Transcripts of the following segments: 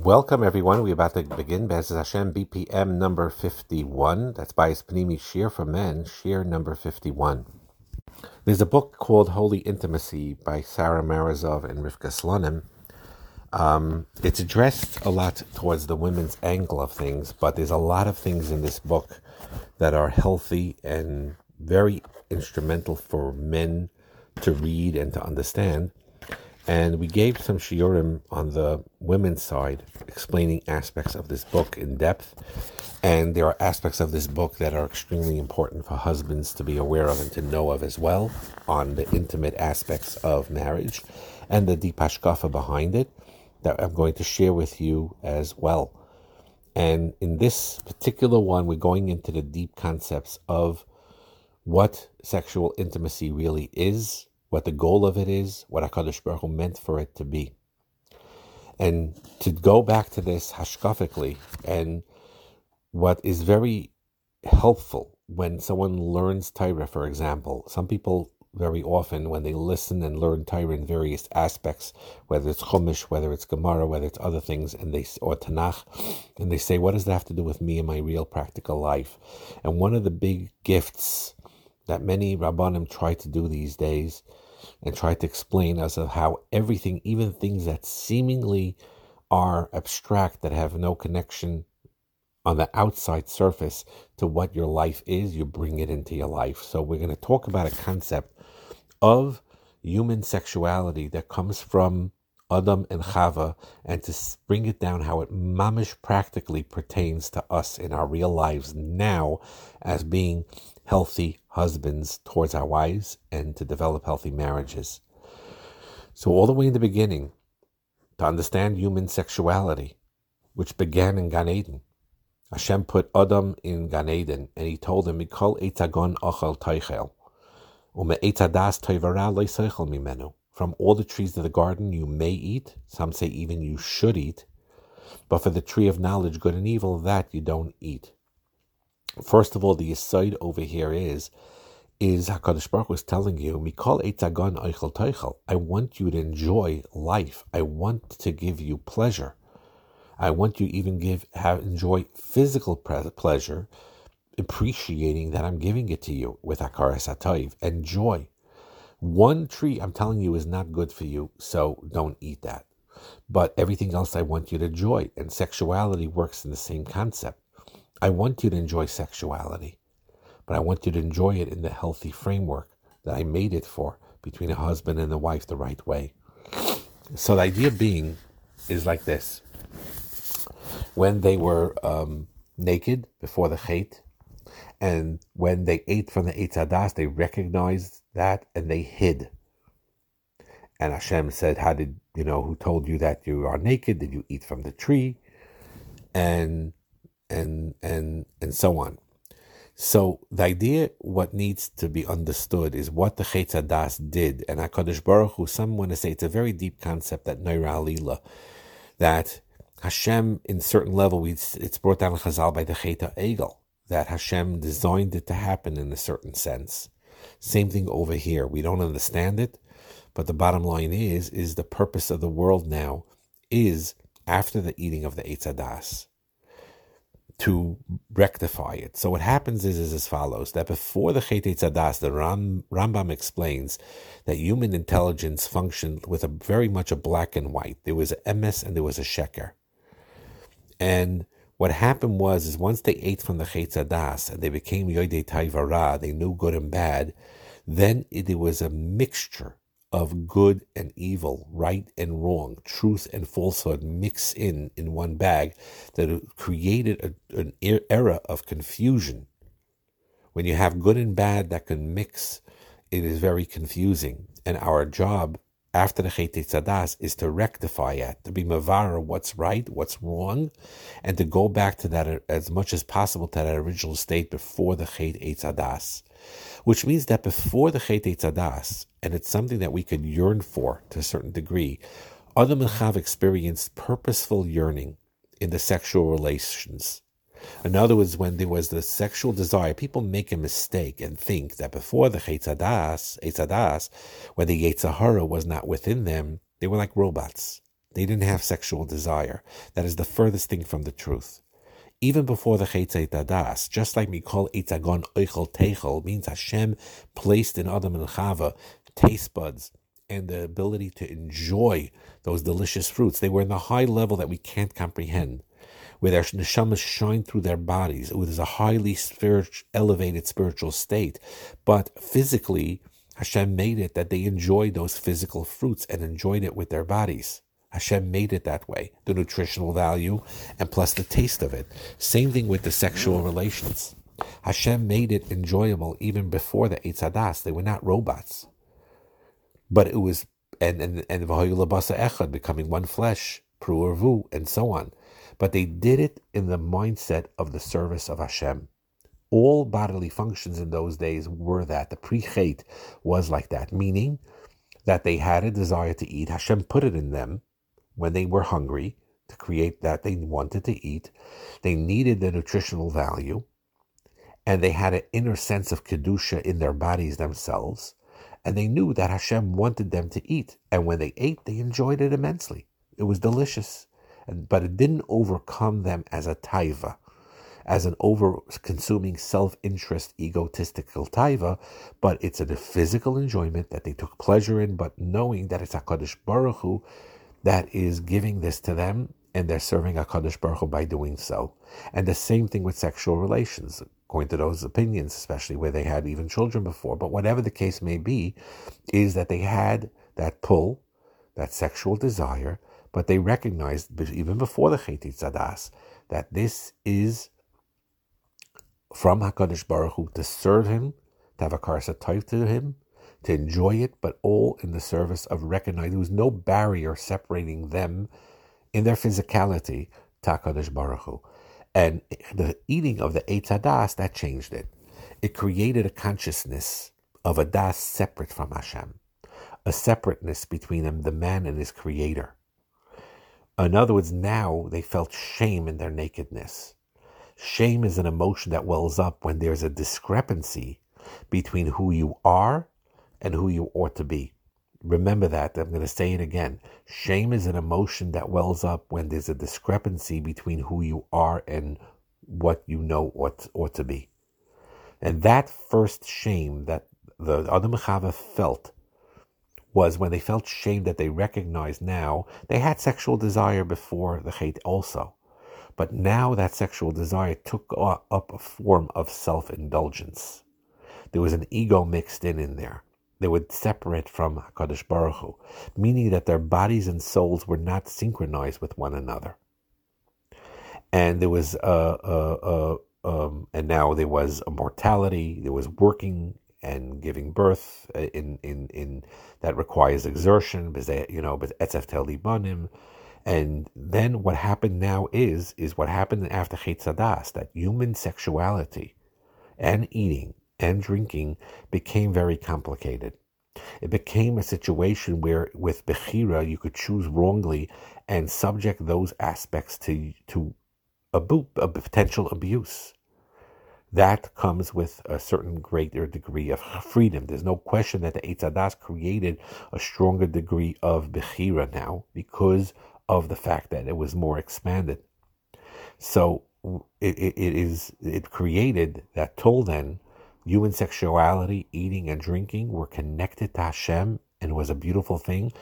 Welcome, everyone. We're about to begin Bez Hashem BPM number 51. That's by Panimi Shir for Men, Shir number 51. There's a book called Holy Intimacy by Sarah Marazov and Rivka Slonim. Um, it's addressed a lot towards the women's angle of things, but there's a lot of things in this book that are healthy and very instrumental for men to read and to understand. And we gave some shiurim on the women's side, explaining aspects of this book in depth. And there are aspects of this book that are extremely important for husbands to be aware of and to know of as well on the intimate aspects of marriage and the deep hashkafa behind it that I'm going to share with you as well. And in this particular one, we're going into the deep concepts of what sexual intimacy really is, what the goal of it is, what HaKadosh Baruch Hu meant for it to be. And to go back to this hashkafically, and what is very helpful when someone learns Torah, for example, some people very often when they listen and learn Torah in various aspects, whether it's Chumash, whether it's Gemara, whether it's other things, and they or Tanakh, and they say, "What does that have to do with me and my real practical life?" And one of the big gifts that many rabbanim try to do these days and try to explain as of how everything, even things that seemingly are abstract that have no connection on the outside surface to what your life is, you bring it into your life. So we're going to talk about a concept of human sexuality that comes from Adam and Chava, and to bring it down how it mamish practically pertains to us in our real lives now as being healthy husbands towards our wives and to develop healthy marriages. So, all the way in the beginning, to understand human sexuality, which began in Gan Eden, Hashem put Adam in Gan Eden and he told him, Mikol etagon ochel teichel. From all the trees of the garden you may eat, some say even you should eat, but for the tree of knowledge, good and evil, that you don't eat. First of all, the aside over here is is Hakadosh Baruch was telling you, "Mikol etzagon eichel teichel." I want you to enjoy life. I want to give you pleasure. I want you even give have enjoy physical pleasure, appreciating that I'm giving it to you with akaras atayv Enjoy. One tree, I'm telling you, is not good for you, so don't eat that. But everything else, I want you to enjoy, and sexuality works in the same concept. I want you to enjoy sexuality, but I want you to enjoy it in the healthy framework that I made it for between a husband and a wife the right way. So the idea being is like this. When they were um, naked before the Chait, and when they ate from the Eitzadas, they recognized that and they hid. And Hashem said, How did you know who told you that you are naked? Did you eat from the tree? And and and and so on. So the idea, what needs to be understood, is what the Chetzadas did, and Hakadosh Baruch Hu. Some want to say it's a very deep concept that Neira Alila, that Hashem, in certain level, it's brought down in Chazal by the Cheta Egel, that Hashem designed it to happen in a certain sense. Same thing over here. We don't understand it, but the bottom line is, is the purpose of the world now is after the eating of the Eitzadas to rectify it. So what happens is, is as follows, that before the Chet Tzadas, the Ram, Rambam explains that human intelligence functioned with a very much a black and white. There was a emes and there was a sheker. And what happened was, is once they ate from the Chet Tzadas and they became Yodei Taivara, they knew good and bad, then it, there was a mixture of good and evil, right and wrong, truth and falsehood mix in in one bag that created a, an er-, era of confusion. When you have good and bad that can mix, it is very confusing. And our job after the Chet Tzadas is to rectify it, to be mavara what's right, what's wrong, and to go back to that as much as possible to that original state before the Chet Tzadas. Which means that before the Chet Tzadas, and it's something that we can yearn for to a certain degree, Adam and experienced purposeful yearning in the sexual relations. In other words, when there was the sexual desire, people make a mistake and think that before the Chetzadas, Eitzadas, when the Yetzahara was not within them, they were like robots. They didn't have sexual desire. That is the furthest thing from the truth. Even before the Chetz Dadas, just like Mikol Eitzagon Oichel Techel, means Hashem placed in Adam and Chava taste buds and the ability to enjoy those delicious fruits. They were in the high level that we can't comprehend, where their neshamas shine through their bodies. It was a highly spiritual, elevated spiritual state. But physically, Hashem made it that they enjoyed those physical fruits and enjoyed it with their bodies. Hashem made it that way, the nutritional value and plus the taste of it. Same thing with the sexual relations. Hashem made it enjoyable even before the Eitz Hadas. They were not robots. But it was and and and echad becoming one flesh, pru'ervu, and so on. But they did it in the mindset of the service of Hashem. All bodily functions in those days were that. The pre was like that, meaning that they had a desire to eat. Hashem put it in them when they were hungry to create that they wanted to eat. They needed the nutritional value, and they had an inner sense of kedusha in their bodies themselves and they knew that Hashem wanted them to eat. And when they ate, they enjoyed it immensely. It was delicious, but it didn't overcome them as a taiva, as an over-consuming self-interest, egotistical taiva. But it's a physical enjoyment that they took pleasure in, but knowing that it's Hakadosh Baruch Hu that is giving this to them, and they're serving Hakadosh Baruch Hu by doing so. And the same thing with sexual relations according to those opinions, especially where they had even children before. But whatever the case may be, is that they had that pull, that sexual desire, but they recognized even before the Chet Tzadas that this is from Hakadosh Baruch Hu to serve Him, to have a karsa to Him, to enjoy it, but all in the service of recognizing there was no barrier separating them in their physicality to Hakadosh Baruch Hu. And the eating of the Eitz Hadas, that changed it. It created a consciousness of a Das separate from Hashem, a separateness between him, the man and his creator. In other words, now they felt shame in their nakedness. Shame is an emotion that wells up when there's a discrepancy between who you are and who you ought to be. Remember that. I'm going to say it again. Shame is an emotion that wells up when there's a discrepancy between who you are and what you know ought, ought to be. And that first shame that the Adam Chava felt was when they felt shame that they recognized now they had sexual desire before the hate also. But now that sexual desire took up a form of self indulgence. There was an ego mixed in in there they would separate from HaKadosh Baruch Hu, meaning that their bodies and souls were not synchronized with one another. And there was a, a, a um, and now there was a mortality. There was working and giving birth uh, in in in that requires exertion. You know, but etzef libanim. And then what happened now is is what happened after Chet Sadas, that human sexuality and eating and drinking became very complicated. It became a situation where, with Bechira, you could choose wrongly and subject those aspects to, to a, boop, a potential abuse. That comes with a certain greater degree of freedom. There's no question that the Eitz Hadas created a stronger degree of Bechira now because of the fact that it was more expanded. So it, it, it is it created that till then Human sexuality, eating and drinking were connected to Hashem and was a beautiful thing.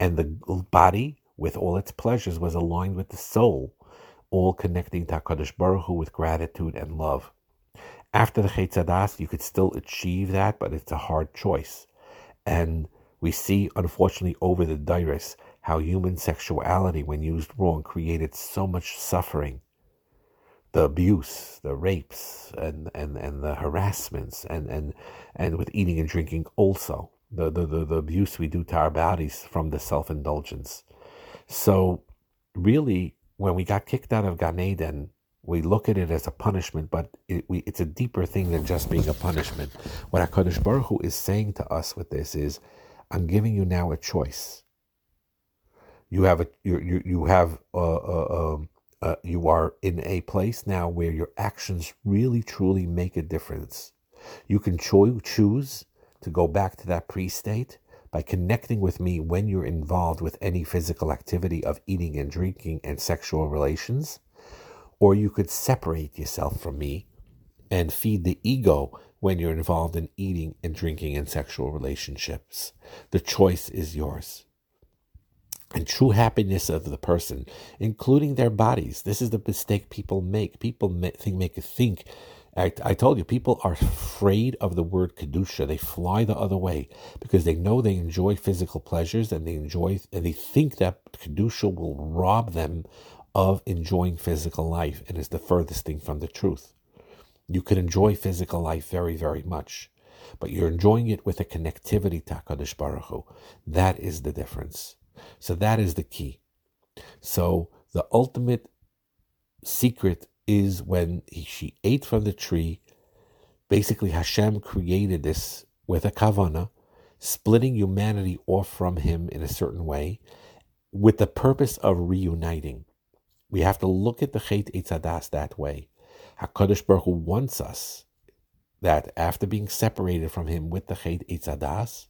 And the body, with all its pleasures, was aligned with the soul, all connecting to HaKadosh Baruch Hu with gratitude and love. After the Chet Zadas, you could still achieve that, but it's a hard choice. And we see, unfortunately, over the Dairis, how human sexuality, when used wrong, created so much suffering the abuse, the rapes, and, and, and the harassments, and, and, and with eating and drinking also, the, the, the, the abuse we do to our bodies from the self indulgence. So, really, when we got kicked out of Gan Eden, we look at it as a punishment, but it, we, it's a deeper thing than just being a punishment. What HaKadosh Baruch Hu is saying to us with this is, I'm giving you now a choice. You have a you you, you have a, a, a you are in a place now where your actions really truly make a difference. You can cho- choose to go back to that pre state, by connecting with me when you're involved with any physical activity of eating and drinking and sexual relations, or you could separate yourself from me and feed the ego when you're involved in eating and drinking and sexual relationships. The choice is yours. And true happiness of the person, including their bodies. This is the mistake people make. People think, make think I, I, told you, people are afraid of the word kedusha. They fly the other way because they know they enjoy physical pleasures and they enjoy and they think that kedusha will rob them of enjoying physical life, and is the furthest thing from the truth. You can enjoy physical life very, very much, but you're enjoying it with a connectivity to HaKadosh Baruch Hu. That is the difference. So that is the key. So the ultimate secret is when he, she ate from the tree. Basically, Hashem created this with a kavana, splitting humanity off from him in a certain way, with the purpose of reuniting. We have to look at the Chet Eitzadas that way. HaKadosh Baruch Hu wants us that after being separated from him with the Chet Eitzadas,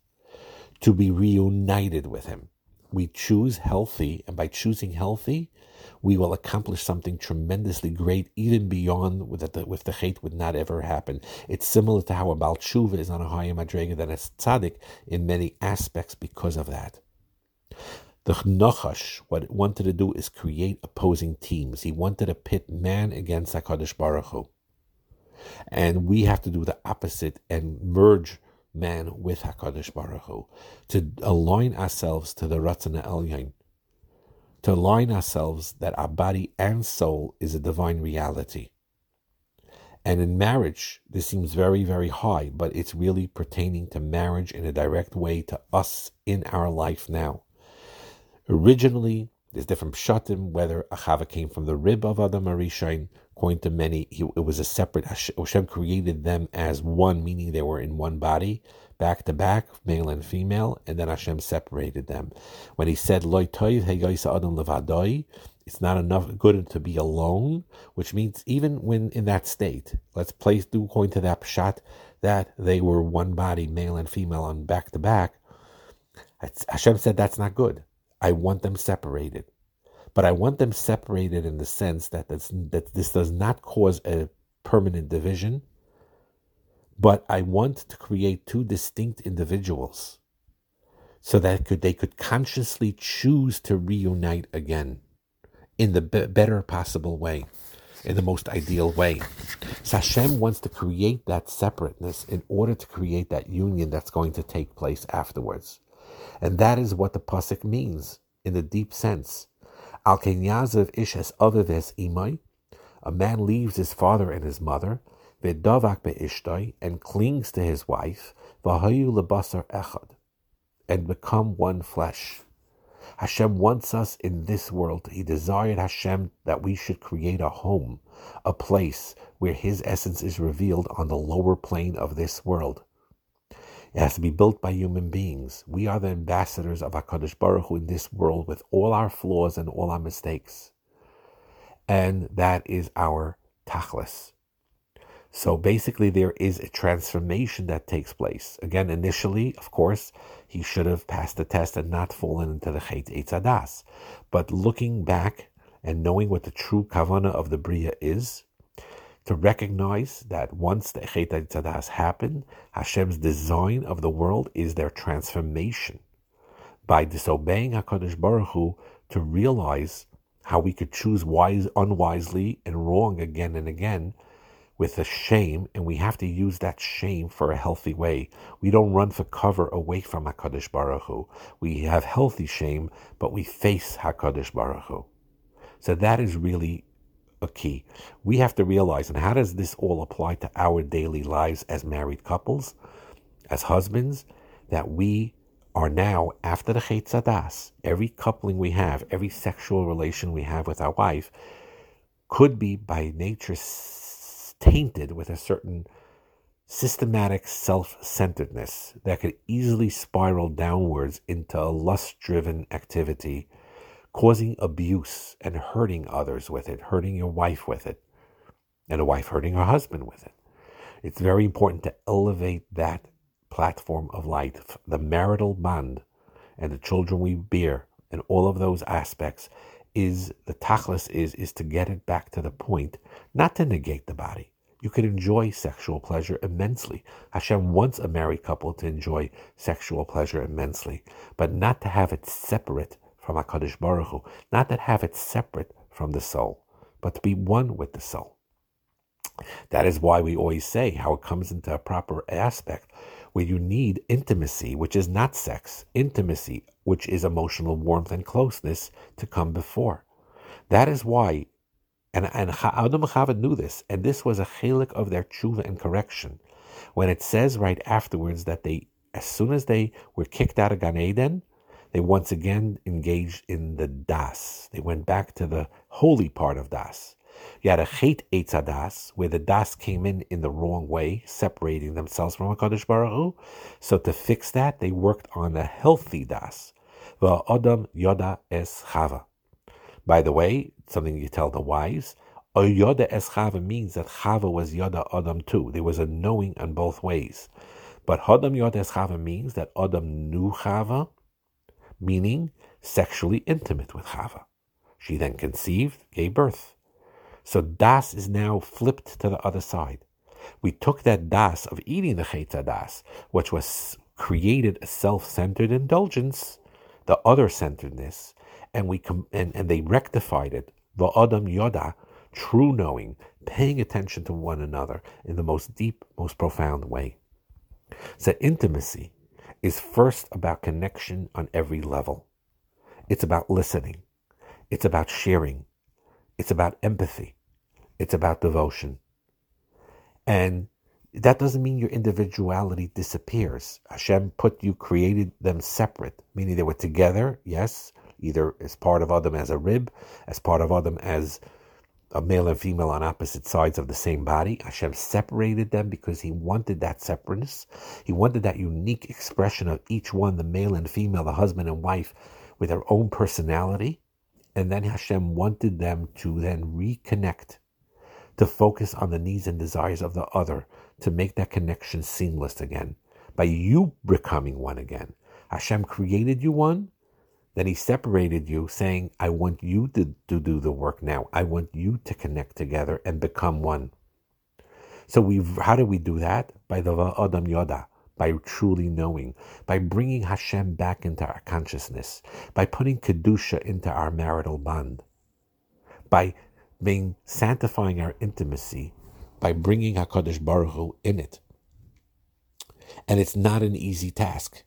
to be reunited with him. We choose healthy, and by choosing healthy, we will accomplish something tremendously great, even beyond with the, with the hate would not ever happen. It's similar to how a Baal Tshuva is on a higher madrega than a tzaddik in many aspects because of that. The Nachash, what it wanted to do is create opposing teams. He wanted to pit man against HaKadosh Baruch Hu. And we have to do the opposite and merge man with HaKadosh Baruch Hu, to align ourselves to the Ratzana Elyon, to align ourselves that our body and soul is a divine reality. And in marriage, this seems very, very high, but it's really pertaining to marriage in a direct way to us in our life now. Originally, there's different pshatim, whether Achava came from the rib of Adam Arishain, according to many, it was a separate, Hashem created them as one, meaning they were in one body, back to back, male and female, and then Hashem separated them. When he said, Loi toiv adam levadoi, it's not enough good to be alone, which means even when in that state, let's place do according to that pshat that they were one body, male and female, on back to back. Hashem said that's not good. I want them separated. But I want them separated in the sense that, that this does not cause a permanent division, but I want to create two distinct individuals so that could, they could consciously choose to reunite again in the be- better possible way, in the most ideal way. So Hashem wants to create that separateness in order to create that union that's going to take place afterwards. And that is what the pasuk means in the deep sense. Al Kenyazav Ishes Avives Imai, a man leaves his father and his mother, Vedavak Be'ishtoi, and clings to his wife, Vahayu Lebasar Echad, and become one flesh. Hashem wants us in this world. He desired Hashem that we should create a home, a place where His essence is revealed on the lower plane of this world. It has to be built by human beings. We are the ambassadors of HaKadosh Baruch Hu in this world with all our flaws and all our mistakes. And that is our tachlis. So basically, there is a transformation that takes place. Again, initially, of course, he should have passed the test and not fallen into the Chet Eitzadas. But looking back and knowing what the true kavana of the Bria is, to recognize that once the Chet has happened, Hashem's design of the world is their transformation. By disobeying HaKadosh Baruch Hu, to realize how we could choose wise, unwisely and wrong again and again with a shame, and we have to use that shame for a healthy way. We don't run for cover away from HaKadosh Baruch Hu. We have healthy shame, but we face HaKadosh Baruch Hu. So that is really a key. We have to realize, and how does this all apply to our daily lives as married couples, as husbands, that we are now, after the Chet Sadas, every coupling we have, every sexual relation we have with our wife, could be by nature tainted with a certain systematic self centeredness that could easily spiral downwards into a lust driven activity causing abuse and hurting others with it, hurting your wife with it, and a wife hurting her husband with it. It's very important to elevate that platform of light, the marital bond, and the children we bear, and all of those aspects is the tachlis is is to get it back to the point, not to negate the body. You could enjoy sexual pleasure immensely. Hashem wants a married couple to enjoy sexual pleasure immensely, but not to have it separate from Hakadosh Baruch Hu, not that have it separate from the soul, but to be one with the soul. That is why we always say how it comes into a proper aspect where you need intimacy, which is not sex, intimacy, which is emotional warmth and closeness, to come before. That is why, and, and Adam Chava knew this, and this was a chelik of their tshuva and correction. When it says right afterwards that they, as soon as they were kicked out of Gan Eden, they once again engaged in the das. They went back to the holy part of das. You had a Chet Eitzadas, where the Das came in in the wrong way, separating themselves from HaKadosh Baruch Hu. So to fix that, they worked on a healthy Das. Adam Yoda Es Chava. By the way, something you tell the wise, Yoda Es Chava means that Chava was Yoda Adam too. There was a knowing on both ways. But Adam Yoda Es Chava means that Adam knew Chava, meaning sexually intimate with Chava. She then conceived, gave birth. So das is now flipped to the other side. We took that das of eating the chetza das, which was created a self-centered indulgence, the other-centeredness, and we com- and, and they rectified it. The adam yoda, true knowing, paying attention to one another in the most deep, most profound way. So intimacy is first about connection on every level. It's about listening. It's about sharing. It's about empathy. It's about devotion. And that doesn't mean your individuality disappears. Hashem put you, created them separate, meaning they were together, yes, either as part of Adam as a rib, as part of Adam as a male and female on opposite sides of the same body. Hashem separated them because he wanted that separateness. He wanted that unique expression of each one, the male and female, the husband and wife, with their own personality. And then Hashem wanted them to then reconnect, to focus on the needs and desires of the other, to make that connection seamless again. By you becoming one again. Hashem created you one, then he separated you, saying, I want you to, to do the work now. I want you to connect together and become one. So we how do we do that? By the Adam Yoda by truly knowing, by bringing Hashem back into our consciousness, by putting Kedusha into our marital bond, by being sanctifying our intimacy, by bringing HaKadosh Baruch Hu in it. And it's not an easy task.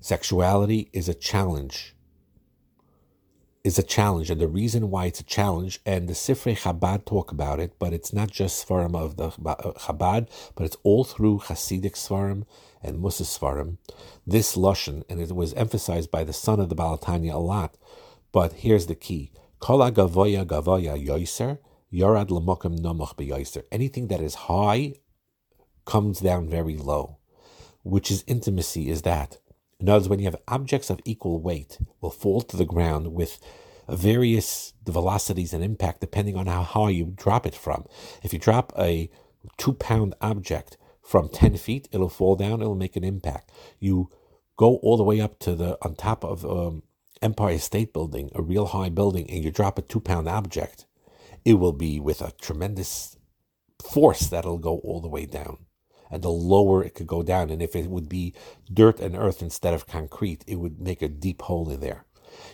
Sexuality is a challenge is a challenge, and the reason why it's a challenge, and the Sifrei Chabad talk about it, but it's not just Svarim of the uh, Chabad, but it's all through Hasidic Svarim and Musa Svarim. This Lashon, and it was emphasized by the son of the Baal HaTanya a lot, but here's the key. Kol gavoya gavoya yoiser, yorad lamokim nomoch beyoiser. Anything that is high comes down very low, which is intimacy, is that. In other words, when you have objects of equal weight, will fall to the ground with various velocities and impact depending on how high you drop it from. If you drop a two pound object from 10 feet, it'll fall down, it'll make an impact. You go all the way up to the on top of um, Empire State Building, a real high building, and you drop a two pound object, it will be with a tremendous force that'll go all the way down and the lower it could go down. And if it would be dirt and earth instead of concrete, it would make a deep hole in there.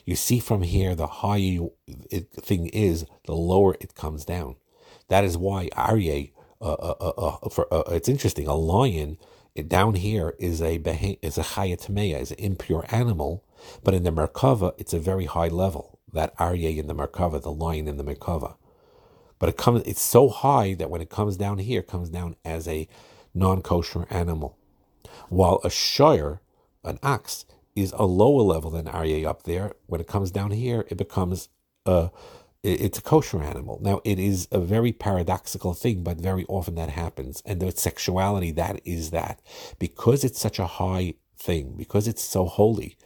You see from here, the higher you, it, thing is, the lower it comes down. That is why Aryeh, uh, uh, uh, uh for, uh, it's interesting, a lion down here is a is a chayatmeya, is an impure animal, but in the Merkava, it's a very high level. That Aryeh in the Merkava, the lion in the Merkava. But it comes, it's so high that when it comes down here, it comes down as a non kosher animal. While a shire, an ox, is a lower level than Aryeh up there, when it comes down here, it becomes a it's a kosher animal. Now, it is a very paradoxical thing, but very often that happens. And the sexuality, that is that. Because it's such a high thing, because it's so holy,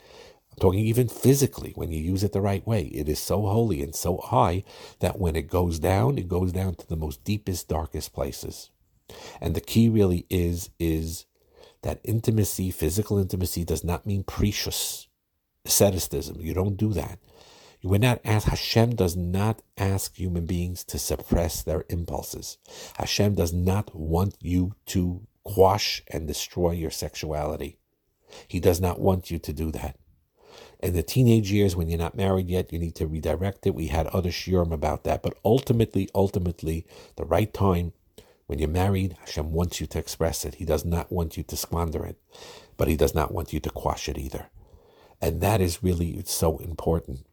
I'm talking even physically, when you use it the right way, it is so holy and so high that when it goes down, it goes down to the most deepest, darkest places. And the key really is is that intimacy, physical intimacy, does not mean precious asceticism. You don't do that. You are not asked, Hashem does not ask human beings to suppress their impulses. Hashem does not want you to quash and destroy your sexuality. He does not want you to do that. In the teenage years, when you're not married yet, you need to redirect it. We had other shiurim about that. But ultimately, ultimately, the right time, when you're married, Hashem wants you to express it. He does not want you to squander it, but He does not want you to quash it either. And that is really so important.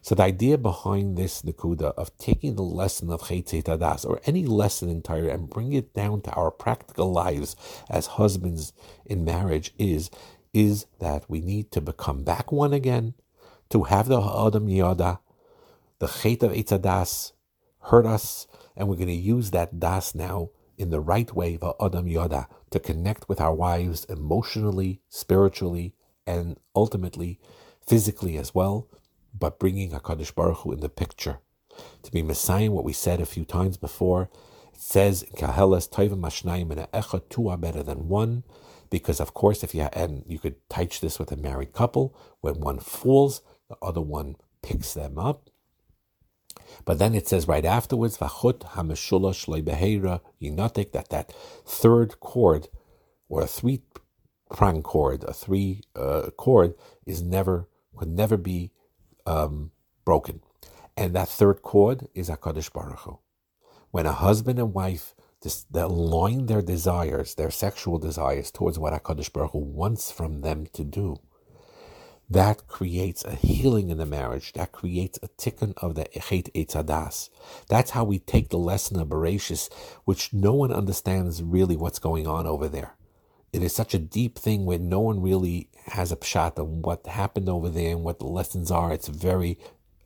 So the idea behind this Nakuda of taking the lesson of Tadas or any lesson in Torah and bring it down to our practical lives as husbands in marriage is is that we need to become back one again, to have the Adam Yada, the Chet of Eitzadas hurt us, and we're going to use that Das now in the right way, the Adam Yoda, to connect with our wives emotionally, spiritually, and ultimately physically as well, but bringing HaKadosh Baruch Hu in the picture. To be Messiah, what we said a few times before, it says in Koheles, Toivim Mashnayim and Echad, two are better than one, because of course, if you and you could teach this with a married couple, when one falls, the other one picks them up. But then it says right afterwards, "Vachut hameshulash leibehera yinatik," that that third chord, or a three prong chord, a three uh, chord, is never could never be um, broken, and that third chord is Hakadosh Baruch Hu. When a husband and wife that align their desires, their sexual desires, towards what Hakadosh Baruch Hu wants from them to do. That creates a healing in the marriage. That creates a tikkun of the echet etzadas. That's how we take the lesson of Bereshis, which no one understands really what's going on over there. It is such a deep thing where no one really has a pshat on what happened over there and what the lessons are. It's very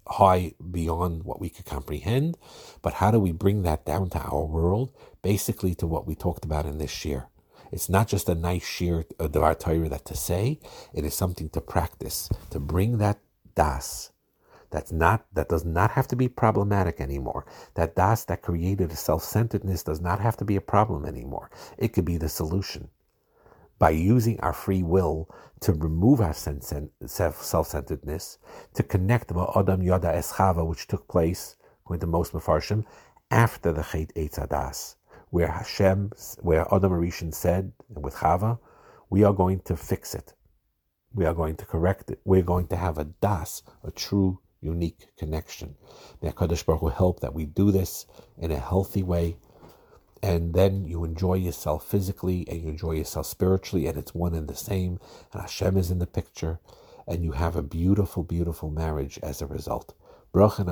high beyond what we could comprehend. But how do we bring that down to our world? Basically, to what we talked about in this year. It's not just a nice sheer of our Torah that to say, it is something to practice, to bring that das. That's not that does not have to be problematic anymore. That das that created a self-centeredness does not have to be a problem anymore. It could be the solution by using our free will to remove our self-centeredness, to connect with Adam Yada Eschava, which took place, with the most Mefarshim, after the Chet Eitzadas, where Hashem, where Adam Arishan said, with Chava, we are going to fix it. We are going to correct it. We're going to have a das, a true, unique connection. May HaKadosh Baruch Hu help that we do this in a healthy way and then you enjoy yourself physically and you enjoy yourself spiritually, and it's one and the same, and Hashem is in the picture, and you have a beautiful, beautiful marriage as a result. Bracha and